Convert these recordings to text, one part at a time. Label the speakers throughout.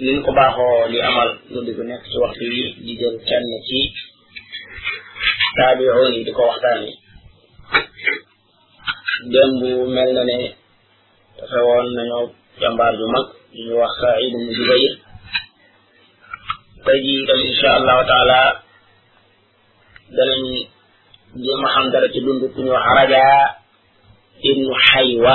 Speaker 1: ni ñu ko baaxoo di amal lu di ko nekk ci waxtu yi di jël kenn ci taabiroon yi di ko waxtaane démb mel na ne dafa woon nañoo jàmbaar ju mag ñu ñu wax Saïd ibn Jubayr tey jii itam insha allahu taala danañ jéem a xam dara ci dund ku ñu wax Raja ibnu Xaywa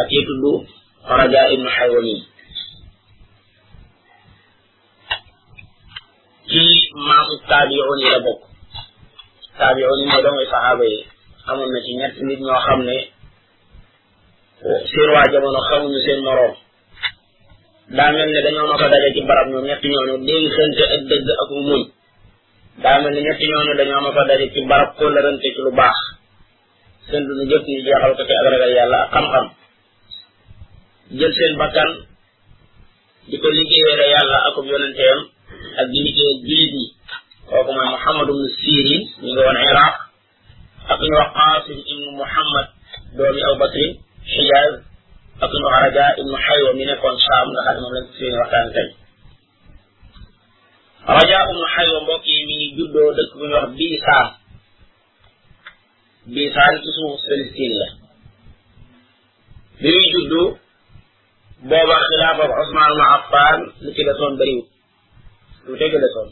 Speaker 1: ak kii tudd Raja ibnu Xaywami ci maamu taabiyoon yi la bokk taabiyoon yi mooy doomu saxaaba yi amoon na ci ñett nit ñoo xam ne seen waa jamono xamuñu seen moroom daa mel ne dañoo mos a daje ci barab ñoom ñetti ñooñu dégg xënte ak dëgg ak muñ daa mel ne ñetti ñooñu dañoo mos a daje ci barab kóllërante ci lu baax seen dund jëpp ñu jeexal ko ci ak ragal yàlla ak xam-xam jël seen bakkan di ko liggéeyee la yàlla akub yonenteem ak di liggéeyal jullit ñi kooku mooy Muhammad ibnu Sirin ñu ngi woon Iraq ak ñu wax Qasim ibnu Muhammad doomi Abu Bakrin Hijaz ak ñu wax Raja ibnu Haywa mi nekkoon Saam nga xam ne moom lañ fi yéene waxtaan tey Raja ibnu Haywa mbokk yi mi ngi juddoo dëkk bu ñu wax bii Saam biisaan ci suufu Palestine la bi muy juddu booba xilaafa Usmaan ibn Affaan li ci desoon bëriwul lu dégg desoon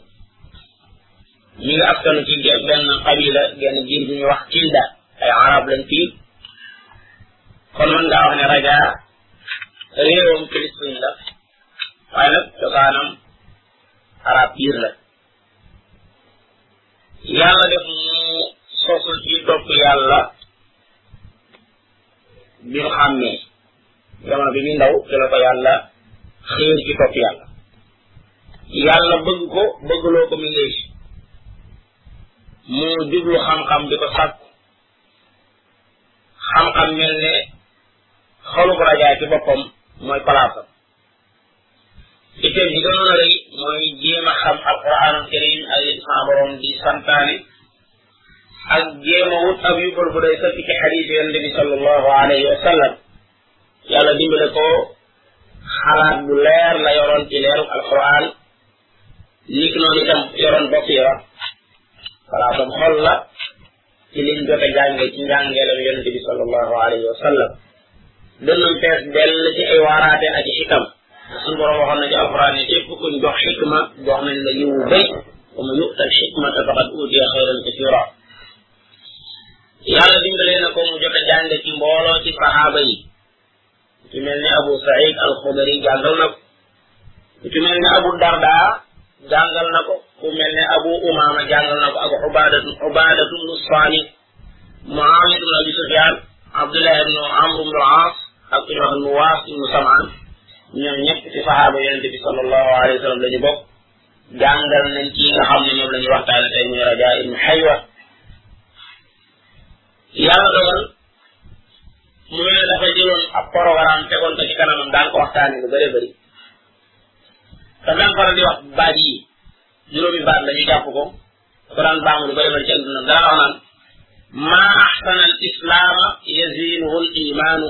Speaker 1: ñi nga askanu ci benn xabila genn jiir bi ñu wax Kinda ay arab lañ fii kon mën ngaa wax ne raja réewam Palestine la waaye nag cosaanam arab piir la yàlla def mu sosul ci topp yàlla bi mu xàmmee jamono bi muy ndaw ci la ko yàlla xiir ci topp yàlla yàlla bëgg ko bëggloo ko mu ndéef mu jublu xam-xam di ko sàkk xam-xam mel ne xolu ko rajaa ci boppam mooy palaasam itam bi gënoon a rëy mooy jéem a xam alquran karim ak li sama borom di santaane ak jéem a wut ab yubal bu day sëkk ci xadis yonent bi sallallahu alayhi wa sallam yàlla dimbale ko xalaat bu leer la yoroon ci leeru alquran nit noonu itam yoroon bopp yi wax xalaatam xol la ci liñ jot a jànge ci njàngeelam yonente bi sallallahu alayhi wa sallam dënnam fees dell ci ay waaraate ak i xikam suñu borom waxoon na ci alquran ne képp kuñ jox xikma jox nañ la yiwu bay wa man yu'ta al xikmata faqad utiya xayran kasira yàlla dimbalee na ko mu jot a jànge ci mbooloo ci saxaaba yi ku ci mel ne abu saïd al xudari jàngal na ko ku ci mel ne abu darda jàngal na ko ku mel ne abu umama jàngal na ko ak ubadatu ubadatu bnu saani muawiya bnu abi sufyan abdullah ibnu amr bnu aas ak ku ñu wax nuwaas ibnu samaan ñoom ñëpp ci saxaaba yonente bi sallallahu alayhi wa sallam la ñu bokk jàngal nañ kii nga xam ne moom la ñu waxtaane tey muy raja ibnu xaywa yàlla dogal mu mel ne dafa jëloon ab programme tegoon ko ci kanamam daan ko waxtaane lu bëri bëri te daan faral di wax baat yi juróomi baat la ñu jàpp ko ko daan baamu lu bëri bëri ci àdduna daan wax naan ma ahsana al islaama yazinuhu al imaanu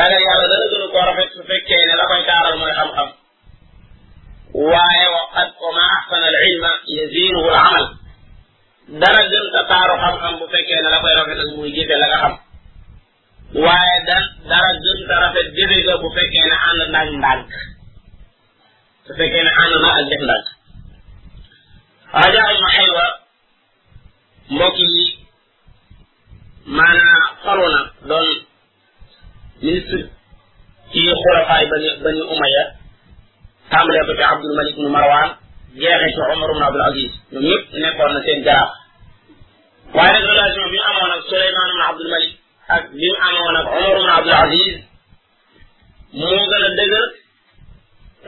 Speaker 1: ragal yàlla dara gënu koo rafet su fekkee ne la koy taaral mooy xam-xam waaye wa qad wa ma ahsana al ilma yazinuhu al amal dara gën ta taaru xam-xam bu fekkee ne la koy rafetal muy jëfe la nga xam waaye da dara gën ta rafet jëfe ga bu fekkee ne ànd naag ndànk su fekkee ne ànd na ak def ndànk raja ibnu xaywa mbokk yi maanaa xaru na doon ministre ci xulafaay bani bani umaya tàmbalee ko ci abdul malik ibnu marwan jeexe ci omar ibnu abdul aziz ñoom ñëpp nekkoon na seen jaraaf waaye nag relation bi mu amoon ak suleyman ibnu abdul malik ak bi mu amoon ak omar ibnu abdul aziz moo gën a dëgër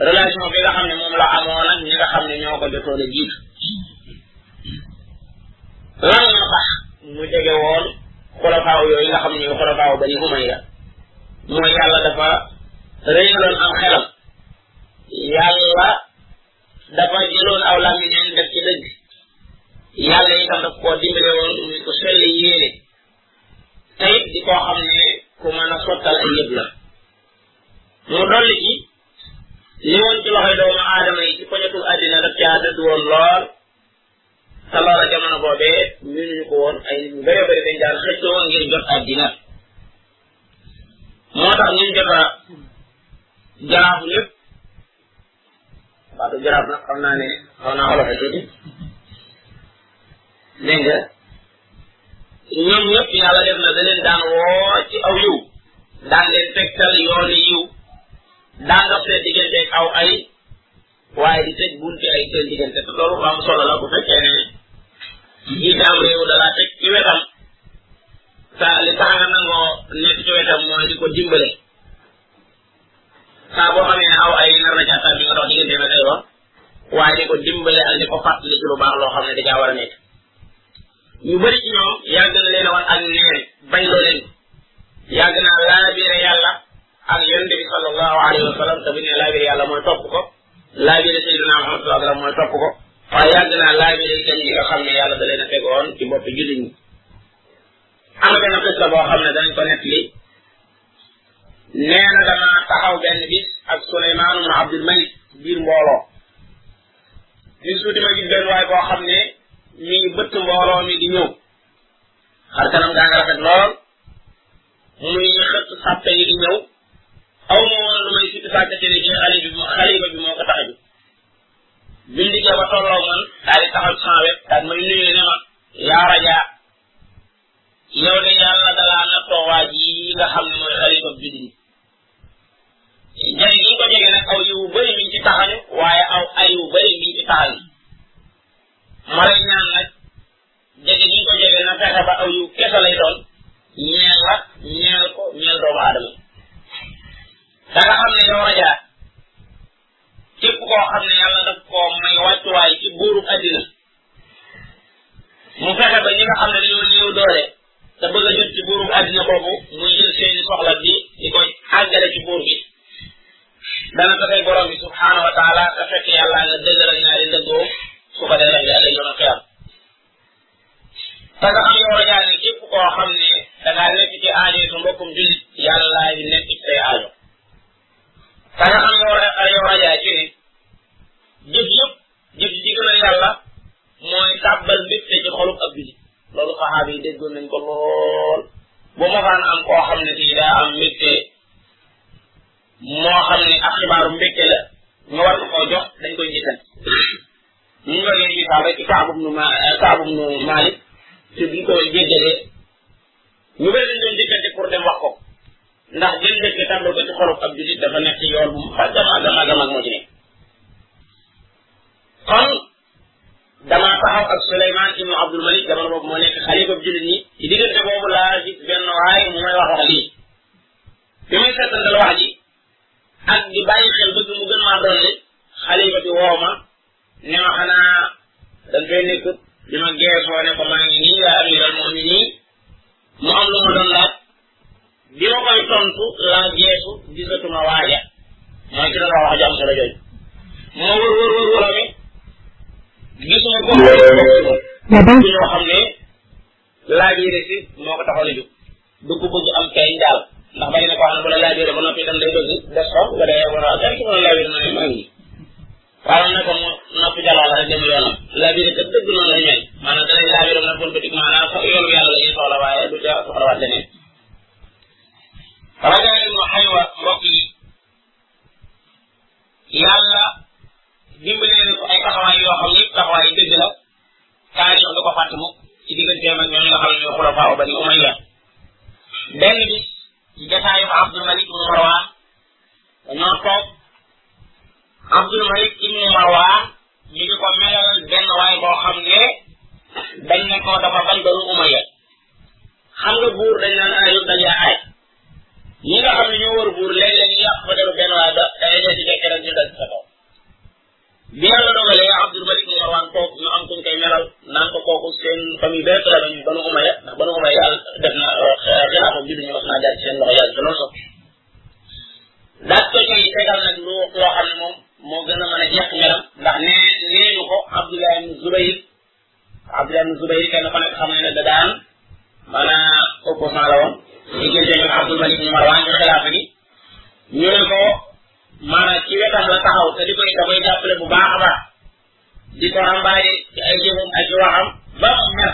Speaker 1: relation bi nga xam ne moom la amoon ak ñi nga xam ne ñoo ko jotoon a jiitu lan moo tax mu jege woon xolofaaw yooyu nga xam ne ñooy xolofaaw bani umayya mooy yàlla dafa réyaloon am xelam yàlla dafa jëloon aw làmmiñam def ci dëgg yàlla itam daf koo dimbale woon muy ko sell yéene tey di koo xam ne ku mën a sottal ay yëpp la mu dolli ci li woon ci loxoy doomu aadama yi ci poñetu àddina daf caa dëdd woon lool te loola jamono boobee ñu ñu ko woon ay nit ñu bëree bëri dañ daan xëccoo ngir jot àddina moo tax ñu jot a jaraaf lépp baatu jaraaf nag xam naa ne xaw naa wolof tuuti dégg nga ñoom ñëpp yàlla def na da leen daan woo ci aw yiw daan leen tegtal yooni yiw daan dox seen diggante ak aw ay waaye di tëj bunti ay seen diggante te loolu am solo la bu fekkee ne jiite am réew da laa teg ci wetam sa li tax nga nangoo nekk ci wetam mooy di ko dimbale saa boo xamee ne aw ay nar na caa tàbbi nga dox diggante ba tey ba waaye di ko dimbale ak di ko fàttali ci lu baax loo xam ne da caa war a nekk ñu bëri ci ñoom yàgg na leen a wan ak neen bañ loo leen yàgg naa laabire yàlla ak yonent bi sallallahu alayhi wa sallam te bu ñu ne laabire yàlla mooy topp ko laabire sayyidina Muhammad sallallahu alayhi wa sallam mooy topp ko waaye yàgg naa laabire itam ñi nga xam ne yàlla da leen a tegoon ci bopp jullit ñi am na benn xis la boo xam ne danañ ko nettali nee na dama taxaw benn bis ak Suleymaan ibn Abdul Malik biir mbooloo di suuti ma gis benn waay boo xam ne mi ngi bëtt mbooloo mi di ñëw xar kanam gaa nga rafet lool muy xëtt sàppe yi di ñëw aw ma woon lu may sikki sàkk ci ne ci xale bi moo xalifa bi moo ko tax a jóg bi mu dikkee ba tolloo man daal di taxaw ci sama wet daal may nuyu ne ma yaa rajaa yow de yàlla dalaa nattoo waa ji nga xam ne mooy xalifa biddi jege gi ko jege nag aw yiwu bëri mi ngi ci taxañu waaye aw ayu bëri mi ngi ci taxal ma lay ñaan nag jege gi ko jege na fexe ba aw yiw kese lay doon ñeel la ñeel ko ñeel doomu aadama da nga xam ne yow rajaa képp koo xam ne yàlla daf koo may wàccuwaay ci buurub addina mu fexe ba ñi nga xam ne dañoo néew doole te bëgg a jot ci buurub addina boobu muy jël seeni soxla bi di ko àggale ci buur bi dana fexe borom bi subhaanahu wa taala te fekk yàlla nga dëgëral ñaari ndëggoo su ko defee nga ëllëg yoonu xiyam te nga xam yow rajaa ne képp koo xam ne da ngaa nekk ci aajo su mbokkum jullit yàlla nekk ci say aajo ka nga xam ne war a yow rajaay ci ne jëf yëpp jëf ji gën a yàlla mooy tàbbal mbégte ci xolub ab jullit loolu saxaaba yi déggoon nañ ko lool bu mosaan am koo xam ne kii daa am mbégte moo xam ne ak xibaaru mbégte la ñu war ko koo jox dañ koy njëkkal ñu ngi leen misaal rek ci kaabum nu ma kaabum nu maalik te bi ko jéggalee ñu bëri dañ doon diggante pour dem wax ko ndax jël dëkk tàmbal ko ci xolub ab julit dafa nekk ci yoon bu mag a mag a mag a mag moo ci nekk kon damaa taxaw ak Souleymane ibnu Abdul Malik jamono boobu moo nekk xalifa bu julit ñi ci diggante boobu laa gis benn waay mu may wax wax lii bi may seetantal wax ji ak di bàyyi xel bëgg mu gën maa doon ne xalifa bi woo ma ne ma xanaa dañ fee nekkut bi ma geesoo ne ko maa ngi nii yaa amiral mu'minin mu am lu ma doon laaj bi ma koy tontu laa geesu gisatuma waaja mooy ki doon wax ju am solo jooju ma wër wër wër wër ame gisuma ko gisuma ko ñoo xam ne laabiire si moo ko taxoon a jóg du ko bëgg am feeñ daal ndax bari na ko xam ne bu la laabiire ba noppi itam day bëgg des fa nga dee war a kenn ku la laabiire ma ne maa ngi waaye ne ko mu noppi jalaal rek dem yoonam laabiire kat dëgg noonu la ñooy maanaam da lay laabiire nag pour bëtik maanaam sax yoonu yàlla la ñuy soxla waaye du ca soxlawaat leneen rajo ibnu xaywa mbokk yi yàlla dimbalee na ko ay taxawaay yoo xam ne taxawaay dëgg la taarix du ko fàtte mukk ci digganteem ak ñooñu nga xam ne ñoo xulafaa bani umayya benn bi ci jataayu abdul malik ibnu marwaan dañoo toog abdul malik ibnu marwaan ñu di ko melal benn waay boo xam ne dañ ne ko dafa bañ banu umayya xam nga buur dañ naan ay yëpp dañ laa aay ñi nga xam ne ñoo wër buur léeg-léeg ñu yàq fa deru benn waay ba da ngay dee ci jekk rek ñu dal ci sa kaw bi yàlla dogalee Abdul Malik mu Marwaan toog ñu am kuñ koy melal naan ko kooku seen famille bépp la ñu banu Umayya ndax banu Umayya yàlla def na xilaafa bi ñu wax naa jaar ci seen loxo yàlla te loolu sax daal ko ci tegal nag lu loo xam ne moom moo gën a mën a jeex melam ndax nee nee ñu ko Abdullah ibn Zubayr Abdullah ibn Zubayr kenn ku nekk xam ne ne da daan maanaam opposant la woon diggante ñoom Abdul Malik ibn Marwan ñu xilaafa gi ñu ne ko maanaam ci wetam la taxaw te di koy da koy jàppale bu baax a baax di ko rambaaje ci ay jëfam ak ci waxam ba mu mer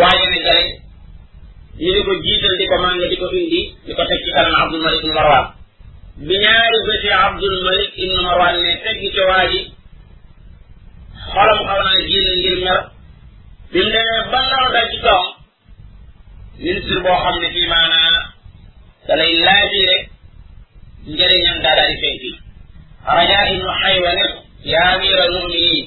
Speaker 1: waaye ne jale ñu di ko jiital di ko màng di ko indi di ko teg ci kanam Abdul Malik ibn Marwan bi ñaari bëti Abdul Malik ibn Marwan ne teg ci waa ji xolam xaw naa génn ngir mer bi mu demee ba nar dal ci kawam ministre boo xam ne fii maanaa da lay laajire njëriñam daa daal di feeñ fii Rajaa ibnu Xaywa ne ko yaa amiral muminin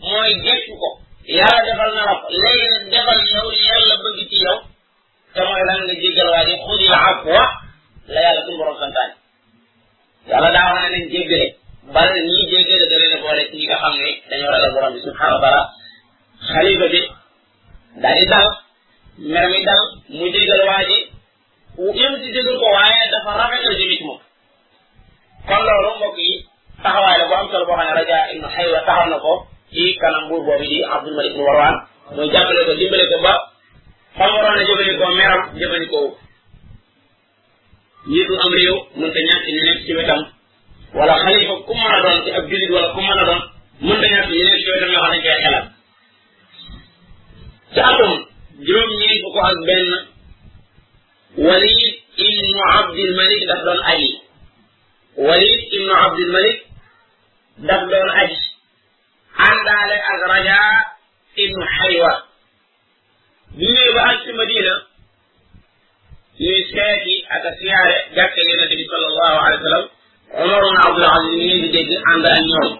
Speaker 1: mooy jekk ko yàlla defal na la ko léegi nag defal yow li yàlla bëgg ci yow te mooy lan nga jéggal waa ji xudi la ak wa la yàlla suñu borom santaane yàlla daa wax ne nañ jéggale bala na ñii jéggale da leen a boole ci ñi nga xam ne dañoo ragal borom bi subhanahu wa taala xalifa bi daal di dal mer mi dal mu jéggal waa ji yëmu ci déggal ko waaye dafa rafetal jëmi ci moom kon loolu mbokk yi taxawaay la bu am solo boo xam ne raja ibnu xaywa taxaw na ko ci kanam buur boobu di abdul malik ibnu warwaan mooy jàppale ko dimbale ko ba fa mu waroon a jëfandikoo meram jëfandikoo njiitu am réew mën ta ñàkk ñu nekk ci wetam wala xalifa ku mën a doon ci ab julit wala ku mën a doon mën ta ñàkk ñu nekk ci wetam yoo xam ne dañ koy xelal ca atum juróom-ñeent fukk ak benn walid ibnu abdul malik daf doon aji walid ibnu abdul malik daf doon aji àndaale ak raja ibnu xaywa bi ñëwee ba ak ci madina ñuy seeti ak a siyaare jàkka yonent bi sallallahu alayhi wa sallam Omar ibn Abdul Aziz ñu leen di dégg ànd ak ñoom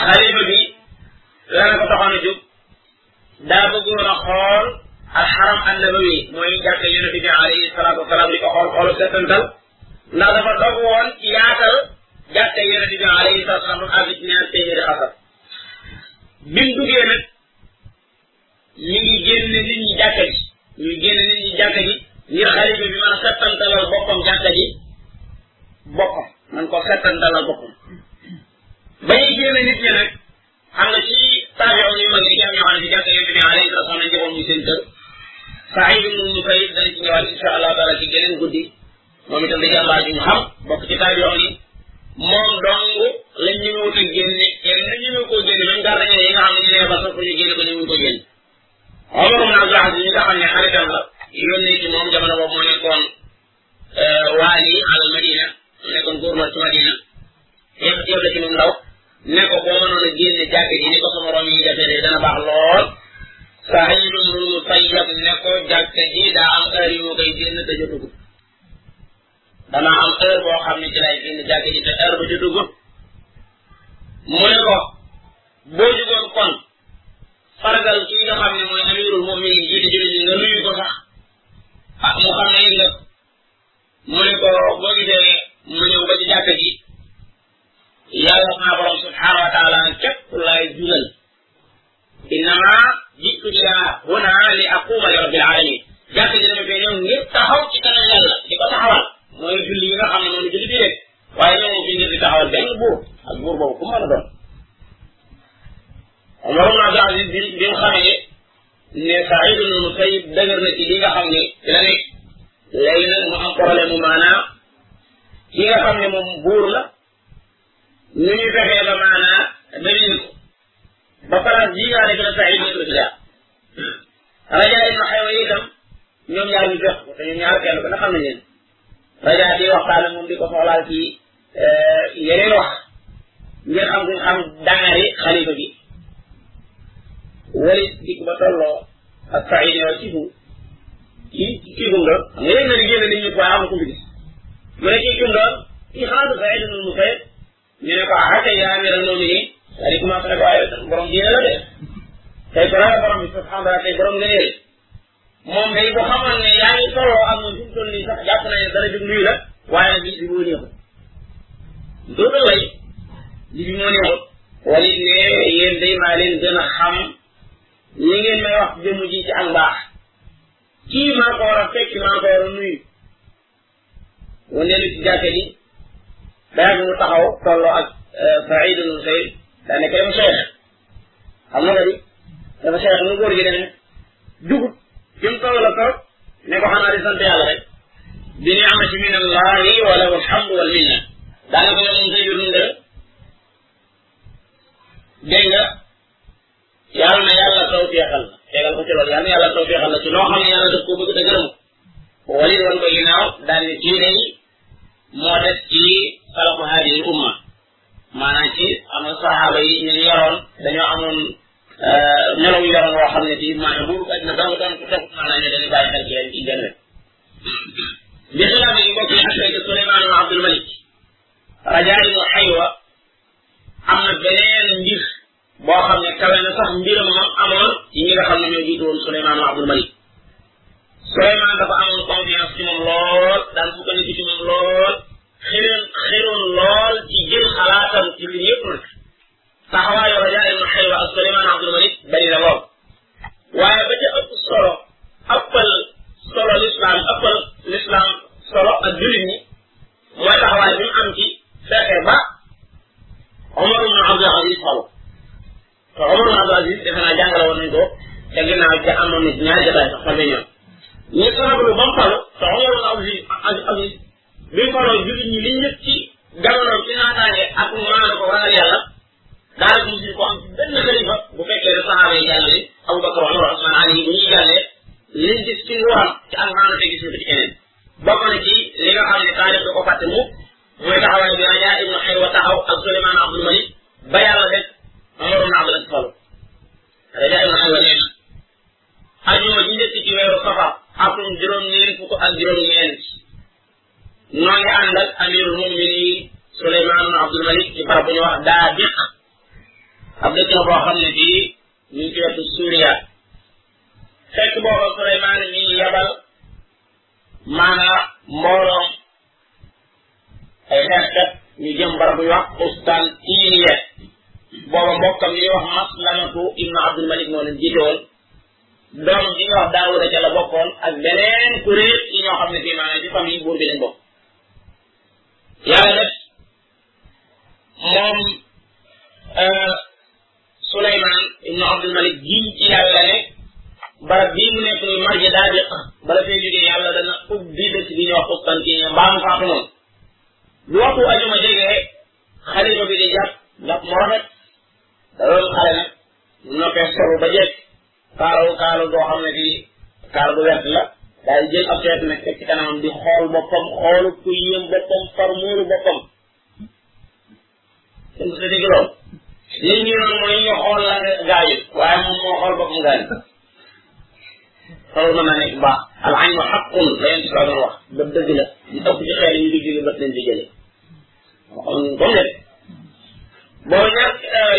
Speaker 1: xalifa bi lan ko taxoon a jóg daa bëggoon a xool al xaram an nabawi mooy jàkka yonent bi alayhi salaatu wasalaam di ko xool xoolu settantal ndax dafa dog woon ci yaatal jàkka yonent bi alayhi salaatu wasalaam ak ñaar téeméeri xasar bi mu duggee nag mi ngi génn nit ñi jàkka ji ñu génn nit ñi jàkka ji ngir xalifa bi mën a settantalal boppam jàkka ji boppam man ko settantalal boppam ba ñuy génn nit ñi nag am na ci taabiyoon yu mag yi am ñoo xam ne si jàkka yonte bi alayhi salaatu salaam lañ joxoon muy seen kër Saïd ibnu Musayyib dana ci ñëwaat incha allah dara ci geneen guddi moom itam di jàmbaar ju ñu xam bokk ci taal yoon yi moom dong lañ ñu wut a génne kenn ñu ñu ko génne même garde ñeneen yi nga xam ne ñu ne ba sax ñu génne ko ñu ko génne Omar ibn Abdul Aziz ñi nga xam ne xaritam la yónnee ci moom jamono boobu moo nekkoon waali al Madina nekkoon góornóor ci Madina yow yow la ci lu ndaw ne ko boo mënoon a génne jàkk ji ni ko sama rom yi defee de dana baax lool saa yi lu mu tayyab ne ko jàkk ji daa am heure yu ma koy génn te jotugut dana am heure boo xam ne ci lay génn jàkk ji te heure ba jotugut mu ne ko boo jugoon kon sargal kii nga xam ne mooy amirul mu'minin jiite jullit ñi nga nuyu ko sax ah mu xam ne it nag mu ne ko boo gisee mu ñëw ba ci jàkka ji yàlla sama borom subhanahu wa taala képp laay jugal innama jittu ila huna li aquma li rabbil alamin jàkka ji dama fee ñëw ngir taxaw ci kanam yàlla di ko taxawal mooy julli yi nga xam ne noonu julli bi rek waaye ñëw fi ngir di taxawal benn buur ak buur boobu ku mën a doon Omar ibn Abdul Aziz bi mu xamee ne Saïd ibn Musayyib dëgër na ci li nga xam ne ci la nekk léegi nag mu am problème mu maanaa ki nga xam ne moom buur la nu ñuy fexee ba maanaa dalil ko ba place bii nga nekk la Saïd nekk la fi daal Rajaa ibn Xaywa itam ñoom ñaar ñu jox ko te ñoom ñaar kenn ko na xam nañ leen rajo di waxtaan ak moom di ko soxlaal ci yeneen wax ngir am suñ xam daari xalifa bi walit dikk ba tolloo ak faid yoo ci suuf ci ci gumba xam nga yëg na ni génn nit ñi waaye am ku mu gis mu ne ci gumba ci xaatu faid nul mu fay ñu ne ko ah kay yaa ngi rek noonu nii daal di commencé ne ko waaye borom diine la de tey ko la borom bi subhanahu wa taala tey borom ngëneel moom day bu xamoon ne yaa ngi tolloo ak moom fi mu toll nii sax jàpp na ne dara jóg nuyu la waaye nag bis bi moo neexul dootu lay bis bi moo neexul wala it ne yéen day maa leen gën a xam li ngeen may wax jëmm ji ci ak baax kii maa ko war a fekk maa ko war a nuyu mu dellu ci jàkka ji ba yàgg mu taxaw tolloo ak Saïd ibn Musayyib daa nekk dafa seex xam nga di dafa seex mu góor gi demee dugub fi mu toll la toog ne ko xanaa di sant yàlla rek bi ni'mati min allahi wa lahu alhamdu wal minna daanaka yow moom sa yur dégg nga yàlla na yàlla taw feexal la tegal ko ci loolu yàlla na yàlla taw feexal la ci loo xam ne yàlla daf koo bëgg te gërëm ko walid wan ko ginnaaw daal ni kii day moo def ci xalaku haadihi umma maanaam ci am na saxaaba yi ñu yoroon dañoo amoon melaw yoroon woo xam ne bii maanaam buuru àddina dong dong ku tegu maanaam ne dañuy bàyyi xel ci leen ci benn bi xilaaf yi mbokk yi ak rek Suleymaan ibn Abdul Malik Rajaa ibn Xaywa am na beneen mbir boo xam ne kawe na sax mbiram ma amoon yi ñi nga xam ne ñoo jiitu woon Souleymane Abdul Malik Souleymane dafa amoon confiance ci moom lool daan sukkandiku ci moom lool xëroon xëroon lool ci jël xalaatam ci mbir yëpp nag taxawaayu Rajaa ibnu Xaywa ak Souleymane Abdul Malik bari na lool waaye ba ca ëpp solo ëppal solo l'islam ëppal l'islam solo ak jullit ñi mooy taxawaay bi ñu am ci fexe ba Omar ibn Abdul Aziz falu te Omar ibn Abdul Aziz defe naa jàngale woon nañ ko te ginnaaw ja amoon na ñaari jotaay sax xamee ñoom ñi sabablu ba mu falu te Omar ibn Abdul Aziz bi mu faloo jullit ñi li ñëpp ci jamonoom ci naataange ak maanaam ko ragal yàlla daal di ñu ko am ci benn xalifa bu fekkee ne saxaaba yi jàll ni Abubakar Omar Usmaan Ali bu ñuy jàllee liñ gis ci nguuram ci ak maanaam te gis ñu ko ci keneen bokk na ci li nga xam ne taarix du ko fàtte mu mooy taxawaay bi Raja ibnu Xaywa taxaw ak Souleymane Abdul Malik ba yàlla def Omar ibn Abdul Aziz falu Raja ibnu Xaywa nee na ajuma ji njëkk ci weeru safar atum juróom-ñeent fukk ak juróom-ñeent noo ngi ànd ak amirul muminin Souleymane ibn Abdul Malik ci barab bu ñu wax daa diq ab dëkk la boo xam ne bii ñu ngi ci wetu Suuriya fekk booba Souleymane mi ngi yabal maanaa mbooloom ay xeexkat ñu jëm barab yu wax ustaan tiiniya booba mbokkam li ñuy wax maslamatu ibnu abdul malik moo leen jiite woon doom bi ñuy wax daawuda ca la bokkoon ak beneen kuréel ci ñoo xam ne fii maanaam ci famille buur bi lañ bokk yàlla def moom Suleymaan ibnu Abdul Malik giñ ci yàlla ne barab bii mu nekk ni marje daa jëq bala fee jógee yàlla dana ubbi dëkk bi ñuy wax Qustantine mbaa mu faatu moom bu waxtu ajuma jegee xalifa bi di jàpp jàpp mu rafet da doon xale nag mu noppee solu ba jekk kaalaw kaalaw boo xam ne bii kaal bu wert la daal di jël ab seet nag teg ci kanamam di xool boppam xoolu ku yéem boppam far muuru boppam dégg nga dégg loolu li ñu yoon mooy ñu xool la nga gaañu waaye moom moo xool boppam gaañu loolu mën na nekk baax al aynu xaqun la yéen si doon wax ba dëgg la ñu topp ci xel ñu digg bët lañ di jële moo xam ñu ko def boo ñaar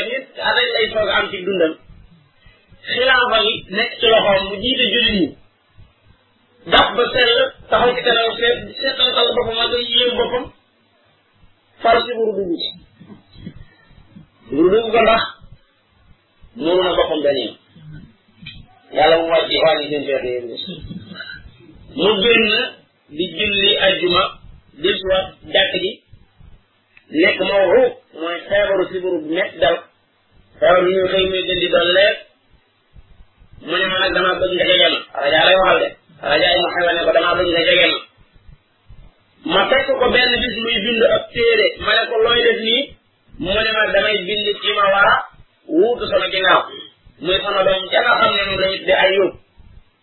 Speaker 1: nit adañ lay soog am ci dundam xilaafa gi nekk ci loxoom mu jiite jullit ñi daf ba sell taxaw ci kanam seet seetal tal boppam ak yéem boppam far si buru dugg ci buru dugg ko ndax muuru na boppam benn yoon yàlla mu wàcc wàññi seen feete yéen des mu génn di julli ajjuma def wa jàkk ji nekk moo ruub mooy feebaru si buru nekk dal borom ñu xëy muy gën di doon leer mu ne ma nag dama bëgg nga jege ma raja lay waxal de raja yi mu xewal ne ko dama bëgg nga jege ma ma fekk ko benn bis muy bind ab téere ma ne ko looy def nii mu ne ma damay bind ci ma war a wuutu sama ginnaaw muy sama doom ja nga xam ne moom lañu de ay yóbbu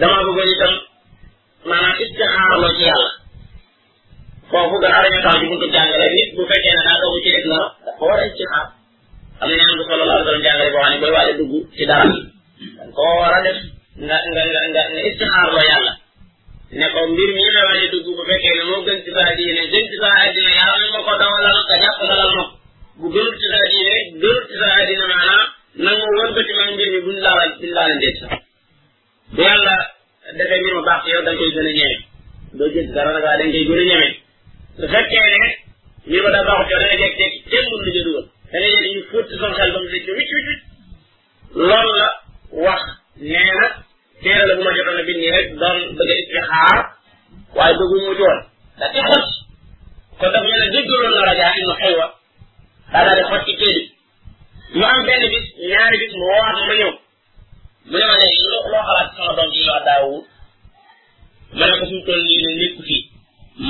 Speaker 1: dama bëggoon itam maanaam istixaaraloo ci yàlla foofu gannaaw dañu tax ci buntu jàngale nit bu fekkee ne daa dogu ci def dara dafa war a istixaar am na ñaan bu solo la doon jàngale boo xam ne booy waaj a dugg ci dara da ko war a def nga nga nga nga istixaaraloo yàlla ne ko mbir mii la waaj a dugg bu fekkee ne moo gën ci saa diine gën ci saa àddina yàlla na ma ko dawalal nga jàpp dalal ma bu gënul ci saa diine gënul ci saa àddina maanaam nangu woon ko ci man mbir mi buñ laalal buñ laalal déet sax bu yàlla defee mbir ma baax ci yow da nga koy gën a ñeme doo jël dara nag waaye da nga koy gën a ñeme su fekkee ne mbir ma daa baaxut yow da nga jékki-jékki kenn mënu la jël dugal da ngay ñu fóot sa xel ba mu dëkk wicc wicc wicc loolu la wax nee na téere la bu ma jotoon a bind nii rek doon bëgg a istixaar waaye bëggu mu joon da ci xos ko daf mel ne déggaloon na rajaa ibnu xaywa daa daal di xos ci téere ñu am benn bis ñaari bis mu woowaat ma ñëw mu ne ma ne loo loo xalaat sama doom ji wax daawu ma ne ko fi mu toll nii ne nekku fii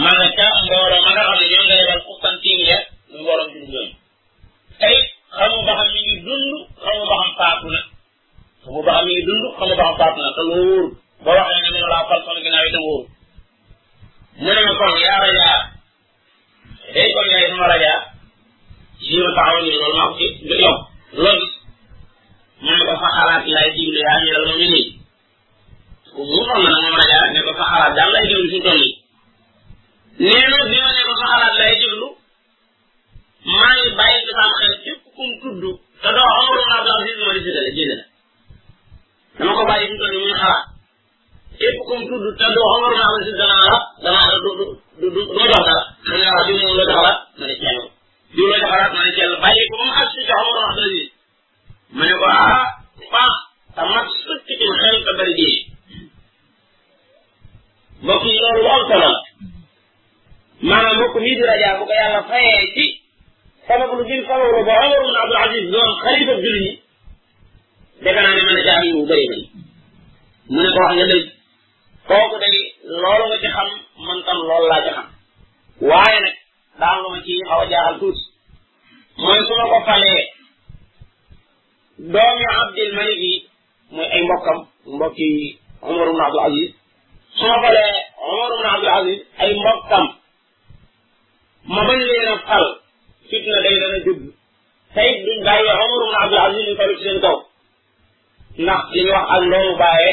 Speaker 1: ma nga ca mbooloo ma nga xam ne ñoo ngay dal Constantine ya mbooloo jullit ñooñu tey xamu ba xam mi ngi dund xamu ba xam faatu na xamu ba xam mi ngi dund xamu ba xam faatu na te loo wóor boo waxee ne moom laa fal sama ginnaaw itam wóor mu ne ma kon yaa rajaa day kon yaay sama rajaa lii ma taxaw nii loolu maa ko ci nga yow loolu gis mu ne ko fa xalaat laay digle yaa ñu loolu ñu nii ku mu xam na moom rajaa ne ko fa xalaat daal lay digle suñu toll yi nee na bi ma ne ko fa xalaat lay digle maa ngi bàyyi ci sama xel képp ku mu tudd te doo Omar ibn Abdul Aziz moo di séddale génn na dama ko bàyyi fi mu toll nii muy xalaat képp ku mu tudd te doo Omar ibn Abdul Aziz danaa la danaa la du du du du ma jox dara mu ne waaw diw moom la jox la ma ne ceel diw la jox la ma ne ceel bàyyi ko ba mu àgg si jox Omar ibn Abdul Aziz mu ne ko ah baax te mat sëkk ci xel te bari diine mbokk yi loolu lu am solo la maanaam mbokk mii di rajaa bu ko yàlla fayee ci sabab lu gën sabab lu ba Omar ibn Abdul Aziz doon xalifa jullit ñi defe naa ne mën a jaar yu bëri bëri mu ne ko wax nga dëgg kooku day loolu nga ci xam man tam loolu laa ci xam waaye nag daa am lu ma ci xaw a jaaxal tuuti mooy su ma ko falee doomi Abdul Malik yi mooy ay mbokkam mbokki Umar ibn Abdul Aziz su ma falee Umar ibn Abdul Aziz ay mbokkam ma bañ leen a fal fitna day dana judd tey duñ bàyyi Umar ibn Abdul Aziz ñu falu ci seen kaw ndax li ñu wax ak ndoomu bàyye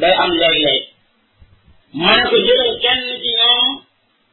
Speaker 1: day am léeg-léeg ma ne ko jëlal kenn ci ñoom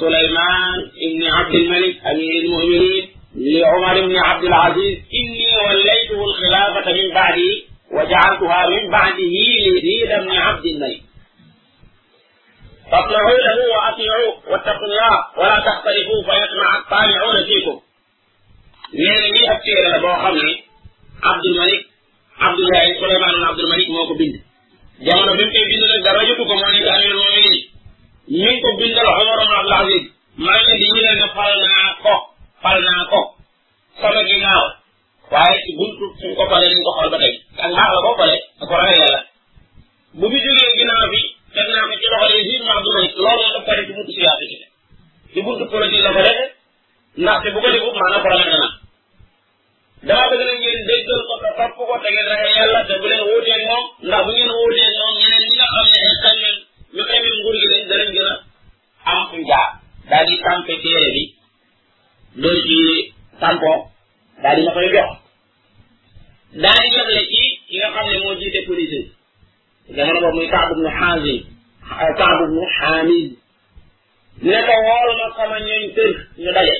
Speaker 1: سليمان ابن عبد الملك أمير المؤمنين لعمر بن عبد العزيز إني وليته الخلافة من بعدي وجعلتها من بعده لزيد بن عبد الملك فاطلعوا له وأطيعوا واتقوا الله ولا تختلفوا فيسمع الطالعون فيكم nee na lii ab téere la boo xam ne Abdul Malik Abdullahi Suleymaan ibn Abdul Malik moo ko bind jamono bi mu koy bind nag dara jotu ko moo nekk amirul mu'minin mi ngi ko bindal Omar ibn Abdul Aziz maa ngi di yëgal ne fal naa ko fal naa ko sama ginnaaw waaye ci buntu suñ ko falee dañ ko xool ba tey ak mbaax la boo falee da ko ragal yàlla bu fi jógee ginnaaw bi teg naa ko ci loxo yi Jules Abdul Malik loolu daf ko def ci buntu siyaasa ci buntu politique la ko defee ndaxte bu ko defut maanaam problème dana dama bëgg nag ngeen déggal ko te topp ko te ngeen ragal yàlla te bu leen wuuteeg moom ndax bu ngeen wuuteeg moom ñeneen ñi nga xam ne ay xemmem ñu xemmem nguur gi lañ danañ gën a am fu jaar daal di tàmpe téere bi doo ci tampon daal di ma koy jox daal di yable ci ki nga xam ne moo jiite police jamono boobu muy Kaab ibnu Xaazim Kaab ibnu Xaamiz ne ko wool ma sama ñooñ kër ñu daje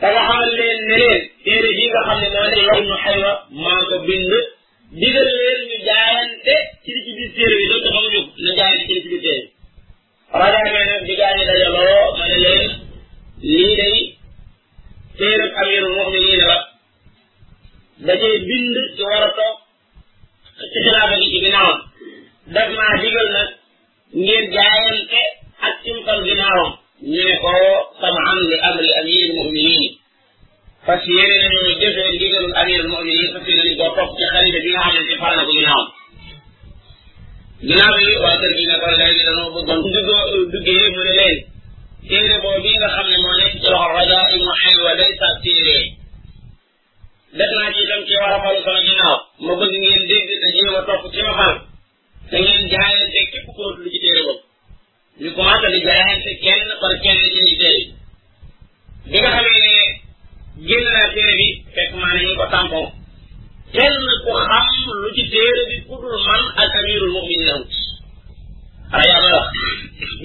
Speaker 1: da nga xamal leen ne leen téere bi nga xam ne moo ne yow ñu xayma maa ko bind digal leen ñu jaayante ci li ci biir téere bi doon xamuñu ko na jaayante ci li ci biir téere bi rajo bi nag di gaa ñi dajaloo ma ne leen lii day téere amiru muminin la da cee bind ci war a toog ci xilaafa gi ci ginnaawam daf maa digal nag ngir jaayante ak simtal ginnaawam ñu ne ko samaan li amri amiril muminin parce que yéene nañu jëfe ndigalul amiril muminin parce que dañu koo topp ci xalifa bi nga xam ne ci fal na ko ginnaawam ginnaaw bi waa kër gi ne ko léegi dañoo bëggoon duggoo duggee mu ne leen téere boobu bi nga xam ne moo nekk ci loxo raja ibnu xaywa day sa téere def naa ci itam ci war a falu sama ginnaaw ma bëgg ngeen dégg te jéem a topp ci ma fal da ngeen jaayante képp koo tudd ci téere boobu ñu commencé di jaayante kenn par kenn ci ñuy téere bi nga xamee ne génn naa téere bi fekk maa ne ñu ko tampon kenn ku xam lu ci téere bi ku dul man ak amirul mu'minin la wut ala yaa may wax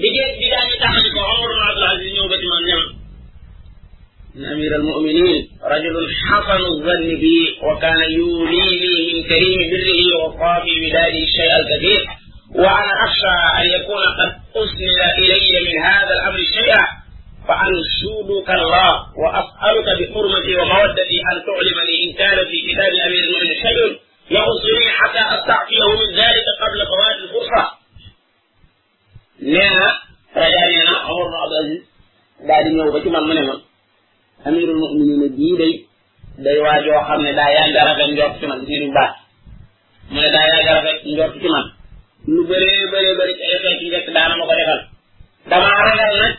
Speaker 1: bi ngeen bi daañu taxaw ko Omar ibn Abdul Aziz ñëw ba ci man ñam أمير المؤمنين رجل حسن الظن بي وكان يولي لي من كريم بره ووفاء بلادي الشيء الكثير وأنا أخشى أن يكون قد أسند إلي من هذا الأمر شيئا فأنشودك الله وأسألك بحرمتي ومودتي أن تعلمني إن كان في كتاب أمير المؤمنين شيء يخصني حتى أستعفيه من ذلك قبل فوات الفرصة nee na rajaa nee na Omar ibn Abdul Aziz daal di ñëw ba ci man mu ne ma amirul mu'minin bii day day waajoo xam ne daa yàgg a rafet njort ci man ci lu baax mu ne daa yàgg a rafet njort ci man lu bëree bëree bëri ci ay xeet yu njëkk daana ma ko defal damaa ragal nag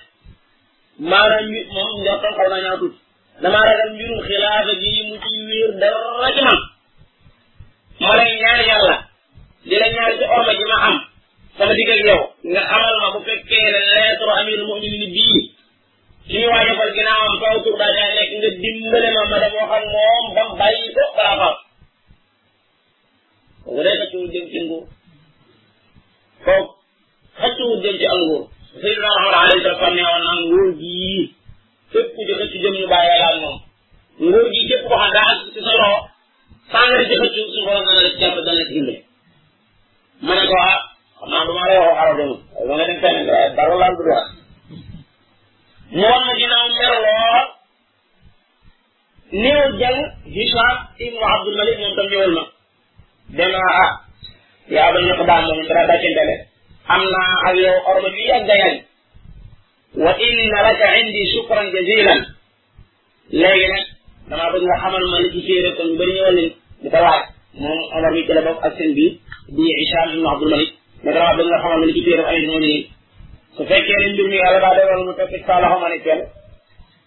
Speaker 1: maanaam nit moom njortam xaw naa ñaaw tuuti damaa ragal mbirum xilaafa gi mu ci wéer dara ci man ma lay ñaan yàlla di la ñaan ci orma ji ma am sama digg ak yow nga xamal ma bu fekkee ne lettre amir muminin bii ci ñu waaj a fal ginnaawam faw tur daa caa nekk nga dimbale ma ma dem wax ak moom ba mu bàyyi ko balaa fal kooku day xëccuwul jëm ci nguur kooku xëccuwul jëm ci ak nguur Seydina Muhammad alayhi salaam ne woon naan nguur gii képp ku ci xëccu jëm ñu bàyyi la ak moom nguur gi képp ko xam daa ak ci sa loxo saa nga di ci xëccu su borom dana la ci jàpp dana la ci dimbali ma ne ko ah xam naa du ma la waxoo xaral dem ma nga dem feneen waaye dara laal du wax mu wan ma ginnaaw mer lool néew jàng Hisham ibnu Abdul Malik moom tam ñëwal na dana ah yaa ba ñëpp daa moom dara daa cëndale am naa ak yow orma ju yàgg a yàgg wa inna laka indi shukran jazilan léegi nag damaa bëgg nga xamal ma li ci téere kon ñu bëri ñëwal nañ di ko laaj moom Omar mi ci la bokk ak seen bi di Hisham ibnu Abdul Malik ne damaa bëgg nga xamal ma li ci téere amee moo nii su fekkee ne mbir mi yàlla daa dogal mu fekk sa loxo ma ne kenn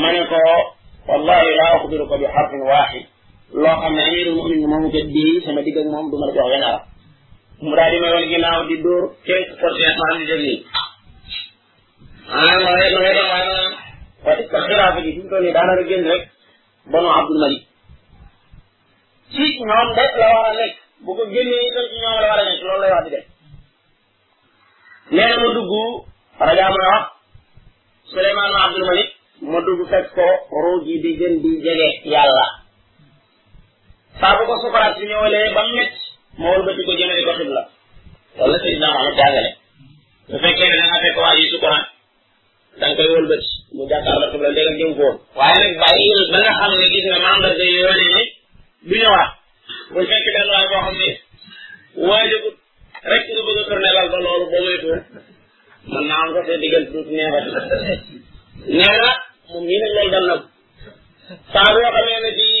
Speaker 1: ma ne ko wallahi laa uxbiruka bi xarfin waaxid loo xam ne amirul mu'minin moom ko déey sama digg ak moom du ma la jox wenn arab mu daal di may wan ginnaaw di dóor kenn ko seet ma di def nii ah ma ngay ma ngay doon waaye maanaam wa est ce que xilaafa gi fi mu toll nii daanaka génn rek banu abdul malik ci ñoom rek la war a nekk bu ko génnee itam ci ñoom la war a nekk loolu lay wax di def nee na ma dugg rajaa ma wax Souleymane Abdul Malik ma dugg fekk ko ruuj yi di gën di jege yàlla saa bu ko sukaraat si ñëwalee ba métt ma wëlbati ko jëmale ko xibla wala Seydina Muhammad jàngale bu fekkee ne da nga fekk waa ji sukaraat da nga koy wëlbati mu jàkkaar la xibla ndegam jëm góor waaye nag bàyyil ba nga xam ne gis nga mandarga yi wane ni du ñëwaat bu fekk benn waay boo xam ne waajagut rek nga bëgg a tourné lal ba loolu boo may tuur mën naa am ko seen diggante tuuti neexat nee na moom mii nag loolu dal na ko saa boo xamee ne fii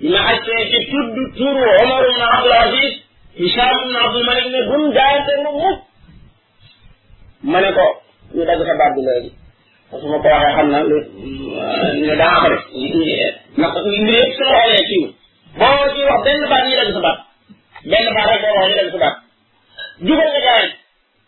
Speaker 1: bi ma agsee ci tudd turu Omar ibn Abdul Aziz Hicham ibn Abdul Malik ne bu mu jaayante mu mukk ma ne ko ñu dagg sa baat bi léegi parce que ma ko waxee xam na lu ne daa am rek ndax mbir yëpp su ma xoolee kii boo ci wax benn baat ñu dagg sa baat benn baat rek boo wax ñu dagg sa baat jubal nga jaayante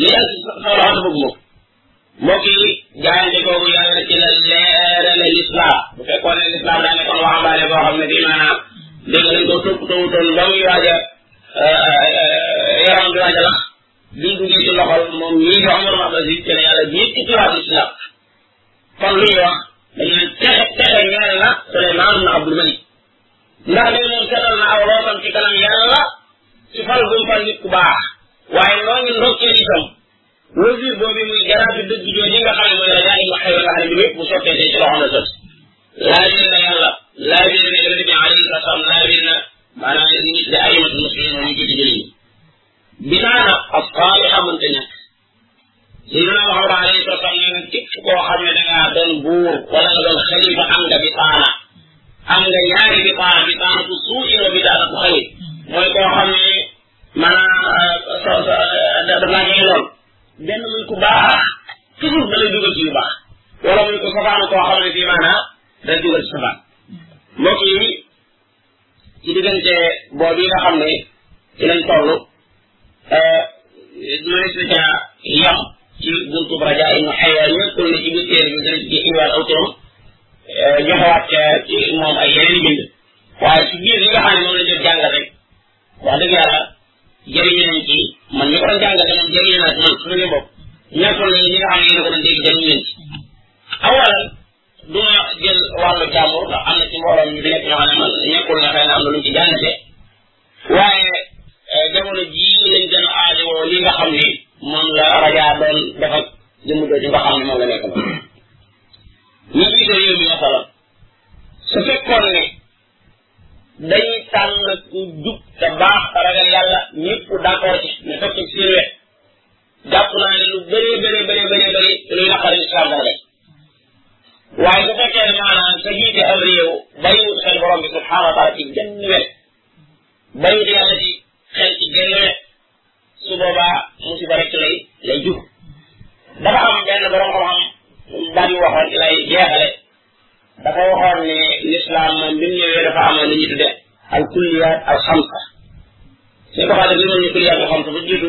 Speaker 1: leer sawara dafa bëgg moom mbokk yi jaayante googu yàlla ci la leerale lislaam bu fekkoon ne lislaam daa nekkoon waxambaane boo xam ne bii maanaam dégg nañ ko topp tawutoon ba muy waaj a yaram di waaj a lax bi mu duggee ci loxol moom ñii di Omar wax Basiir ci la yàlla bi yëpp ci waat lislaam kon lu ñuy wax dañu ne texe texe ñeel na Suleymaan ibn Abdul Malik ndax de moom setal na aw loosam ci kanam yàlla ci fal bu mu fal nit ku baax waaye noo ngi ndokkee itam wasiir boobu muy jaraatu dëgg jooju nga xam ne mooy rajaa ibnu xayr nga xam ne lépp bu sottee tey ci loxo la sot laajee na yàlla laajee na yonente bi alayhi salaatu salaam laajee na maanaam nit da alimatu muslimin ñu jiite jullit ñi bi maana as-saaliha mënta ñàkk Seydina Muhammad alayhi salaam nee na képp koo xam ne da ngaa doon buur wala nga doon xalifa am nga bitaana am nga ñaari bitaana bitaana bu suuti nga bitaana bu xëy mooy koo xam ne maanaam sa sa dafa laa ñuy lool benn muy ku baax toujours da lay dugal ci yu baax wala muy ko safaan koo xam ne bii maanaam day dugal ci safaan mbokk yi ci diggante boobu yi nga xam ne ci lañ toll mënees na caa yam ci buntu raja ibnu xaya ñëkkul ne ci biir téere bi dana ci iwaal aw turam joxewaat ca ci moom ay yeneen bind waaye ci biir li nga xam ne moom lañ doon jàngal rek wax dëgg yàlla jëriñu nañ ci man ñu ko doon jàngal dama jëriñu naa ci man su ñu bopp ñëkkul ne ñi nga xam ne yéen a ko doon dégg jëriñu leen ci awalan du ma jël wàllu jàmbur ndax am na ci mbooloo mi fi nekk ñoo xam ne man ñekkul ne xëy na am na luñ ci jàngate waaye eh, jamono jii lañ gën a aajowoo li nga xam ni moom la raja doon def ak jëmm jooju nga xam ne moom la nekk na ñu ngi gisee réew mi masalan su fekkoon ne dañ tànn ku jub te baax te ragal yàlla ñëpp d'accord ci ne fekk ci seen wet jàpp naa ne lu bëree bëree bëree bëree bëri luy naqari lislaam dana def waaye bu fekkee ne maanaam sa jiite am réew bàyyiwut xel borom bi subhanahu wa taala ci genn wet bàyyiwut yàlla ci xel ci genn wet su boobaa musiba rek lay lay jur dafa am benn borom xam-xam daan waxoon lay jeexale dafa waxoon ne lislaam moom bi mu ñëwee dafa amoon lu ñu tudde al kulliyaat al xamsa suñu ko xaajal li ñu kulliyaat al xamsa bu jiitu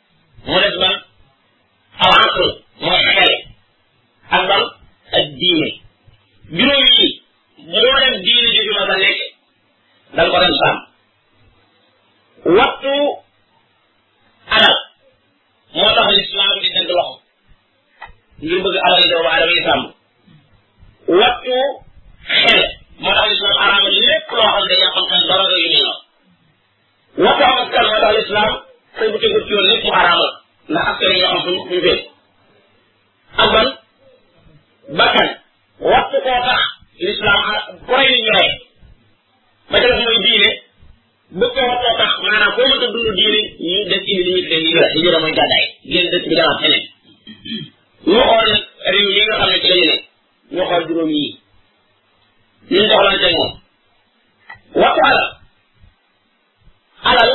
Speaker 1: mu des ban al aql mooy xel ak ban ak diine juróom yi moo dem diine ji fi ma sa nekk da nga ko dem sàmm wattu alal moo tax lislaam di dëgg loxo ngir bëgg alal doomu aadama yi sàmm wattu xel moo tax lislaam araama lépp loo xam ne day yàqal xel dara yu mel noonu moo tax parce que moo tax l'islam sëy bu tegul ci yoon lépp mu araam la ndax ak kër yi nga xam fu ñu fee ak ban bakkan wattu koo tax l'islam boy ni ñu rey ba ca def mooy diine bëgg ko wattoo tax maanaam foo mënta dund diine ñu def indi li ñu tuddee ñu la ñu jëra mooy gàddaay génn dëkk bi dama feneen ñu xool nag réew yi nga xam ne ci lañu ne ñu xool juróom yi ñu doxlante moom wattu alal alal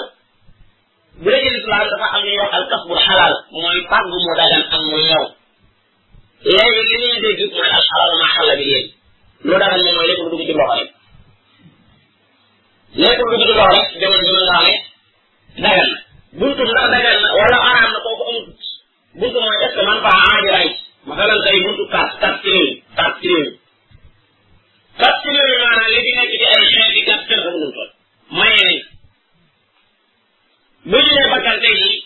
Speaker 1: bu dee ci lislaam dafa am ñuy wax alkas bu xalaal mooy fàggu mu dagan am mu ñëw léegi li ñuy dégg mooy al xalaal ma xala bi yéen lu dagan moom mooy lépp lu dugg ci loxo rek lépp lu dugg ci loxo rek jamono bi nga xam ne dagan na buntu ndax dagan na wala araam na kooku amut buntu mooy est ce que man faa aaji ray masalan tey buntu tas tas ci réew tas ci réew tas ci réew yi maanaam li fi nekk ci ay xeeti tas kenn xamul nu toll maye nañ bu ñu nee bakkan tey jii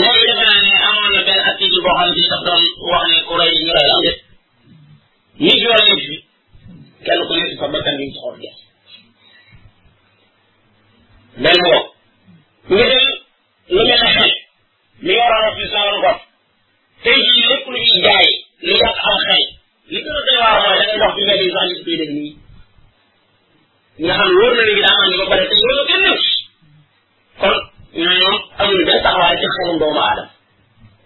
Speaker 1: léegi defe naa ne amoon na benn article boo xam ne daf doon wax ne ku rey ñu rey la am déet ñi fi war a nekk fi kenn ku nekk sa bakkan bi ñu soxor jeex benn boobu nga dem lu mel ne xel mi nga war a rot ci sa ngor tey jii lépp lu ñuy jaay lu yàq am xel li gën a doy waar mooy da ngay dox ci mbedd yi sax gis koy def nii nga xam wóor na léegi daa am ba pare te loolu kenn nekk kon ñoom amuñu benn taxawaay ci xelum doomu aadama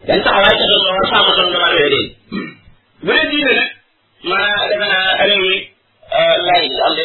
Speaker 1: benn taxawaay ci xelum doomu sàmm xelum doomu aadama dee bu dee diine nag ma defe naa réew yi lay am de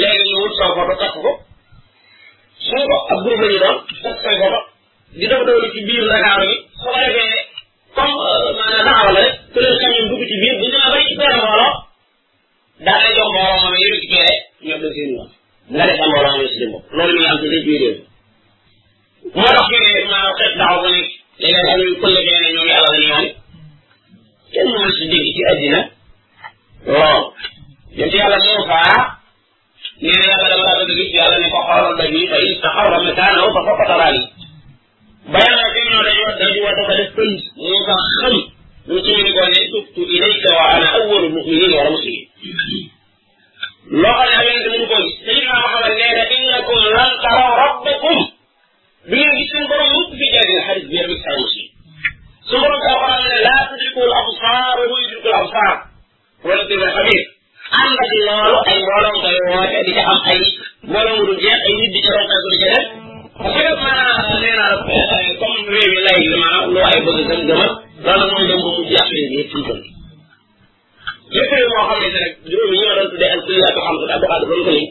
Speaker 1: léegi ñu wut sama photo takk ko suñu ko ab groupe la ñu doon takk say photo di dox doolu ci biir Dakar bi su ko defee comme maanaam daaw la rek ku leen xam ñoom dugg ci biir bu ñu demee ba ci benn mbooloo daa lay jox mbooloo moom yëpp ci kere ñoom dañ seen yoon nga def sa mbooloo moom si dem loolu mi ngi am ci biir réew moo tax ñu ne maanaam xeet daaw bu nekk dañ leen am ku la dee ne ñoom yàlla la ñu woon kenn mënu si dégg ci àddina lool yéen ci yàlla Moussa nee na yàlla dama laa bëgg gis yàlla ne ko xoolal daj yi fa istaxarra makaanahu fa sawfa taraani ba yàlla fi ñoo dañu dañu war dafa def pënd Moussa xam mu ci mu ni ko ne tubtu ilayka wa ana awwalu muminin wala muslimin loo xam ne ak yonent mënu koo gis Seydina Muhammad nee na innakum lan taraw rabbakum du ngeen gis seen borom mukk fi jaay dina xarit bi yàlla saa muslim su borom sa alquran ne laa tudrikul absaar wa huwa yudrikul absaar wala bi nga xamee ànd ak loolu ay mbooloo koy woote di ca am ay mbooloo mu dul jeex ay nit di ca ronka ko di ca def parce que maanaam nee naa comme réew yi lay maanaam lu ay bëgg gëm gëmal loolu mooy dem ba mu jàppale bi yëpp lépp nag moo xam ne nag juróom yi ma doon tuddee ak suñu laaj xam sa doxaat ba mu ko nii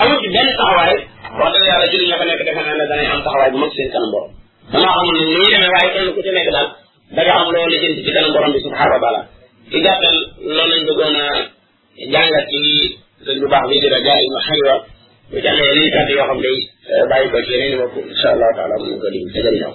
Speaker 1: amul ci benn taxawaay wax dëgg yàlla julli ñoo ko nekk defe naa ne danañ am taxawaay bu mag seen kanam borom damaa xamul ne ñuy demee waaye kenn ku ci nekk daal da nga am loolu jënd ci kanam borom bi subhanahu wa taala ci gàttal loolu lañ bëggoon a jàngat ci sëñ bu baax bi di rajo yi ma xëy wa bu ci amee yeneen kàddu yoo xam day bàyyi ko ci yeneen i bopp incha allahu taala mën na ko di
Speaker 2: dëgëriñoo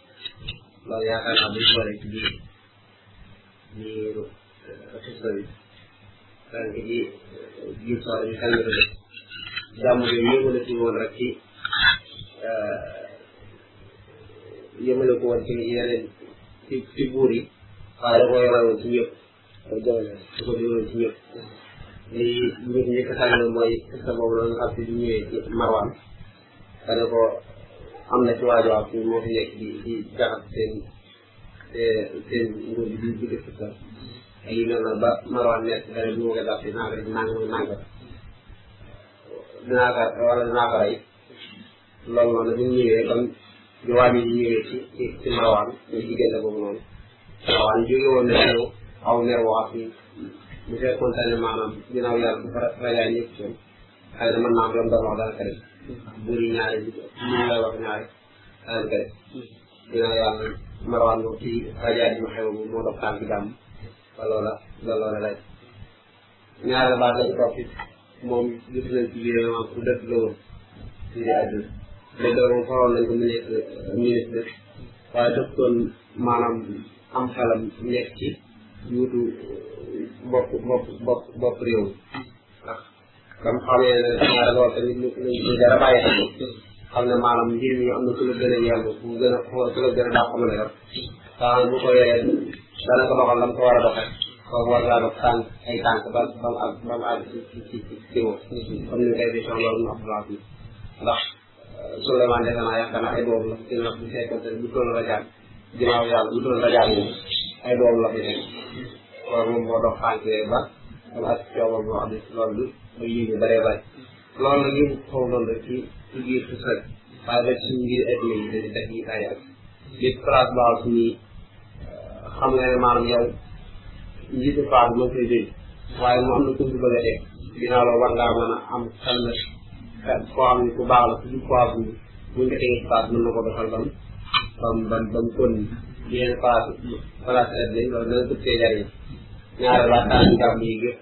Speaker 2: loolu yaakaar naa buñ xoolee ci biir biir xista bi tànk ji biir soxla bi xel na dëgg jàmm bi yëngale ci woon rek ci yëngale ko woon ci yeneen ci ci buur yi waaye da ko yoroon ci ñëpp ak jamono su ko jëloon ci ñëpp li mbir ñi ko tànn mooy sa boobu la nga xam si di ñëwee ci marwaan da ne ko am na ci waaju wax si moo fi nekk di di jaxat seen seen nguur bi di def sa ay yu mel noonu ba marwaan nekk da ne bu ma ko dàpp dinaa ko def nangam nangam dinaa ko wala dinaa ko rey loolu noonu bi mu ñëwee ba bi waa ji ñëwee ci ci ci Marwaan ñu diggante boobu noonu Marwaan jóge woon na ñëw aw mer wax ni bu fekkoon ne maanaam ginnaaw yàlla bu fara rajaay ñëpp ci xëy na mën naa am doon doon wax dara kare buur yi ñaari bi ñu lay wax ñaari dara kare ginnaaw yàlla Marwaan moom ci rajaay bi ma xew moo dox tànk jàmm ba loola ba loola lay ñaareel baat la ci topp it moom gis nañ ci biir moom ku dëkk la woon ci biir àdduna te loolu moom faroon nañ ko mu nekk ministre waaye daf doon maanaam am xelam nekk ci yuutu bopp bopp bopp bopp réew mi ndax dam xamee ne ñaare lool tamit lu lu jar a bàyyi xel xam ne maanaam mbir mi am na ku la gën a yàlla ku gën a ku la gën a daa xamal a yor saa bu ko yoree dana ko doxal lam ko war a doxee kooku war ngaa dox tànk ay tànk ba ba mu àgg ba mu àgg ci ci ci ci ci moom comme ni koy bi soxla woon ab blanc bi ndax Souleymane defe naa yaakaar naa ay boobu la dina bu fekkoonte bu toll rajaat ginnaaw yàlla bu toll rajaat moom ay boobu la fi nekk loolu moom moo dox tànk yooyu ba am ak coobal boo xam ne loolu du ay yëngu bëree bëri loolu nag yëngu xaw noonu rek ci ci biir su sag waaye ba ci suñu biir adduna yi dañu def yi bàyyi ak lépp place boo xam ni xam nga ne maanaam yow njiitu place bi ma koy dégg waaye mu am na tudd bëgg a teg ginnaaw loolu war ngaa mën a am xel na koo xam ne ku baax la ku jub place bi buñ ko tegee place mën na ko doxal bam bam bam bam kon yeneen place place adduna yi loolu dana tëb see jariñ ñaare
Speaker 3: waxtaan gàmm yi yëpp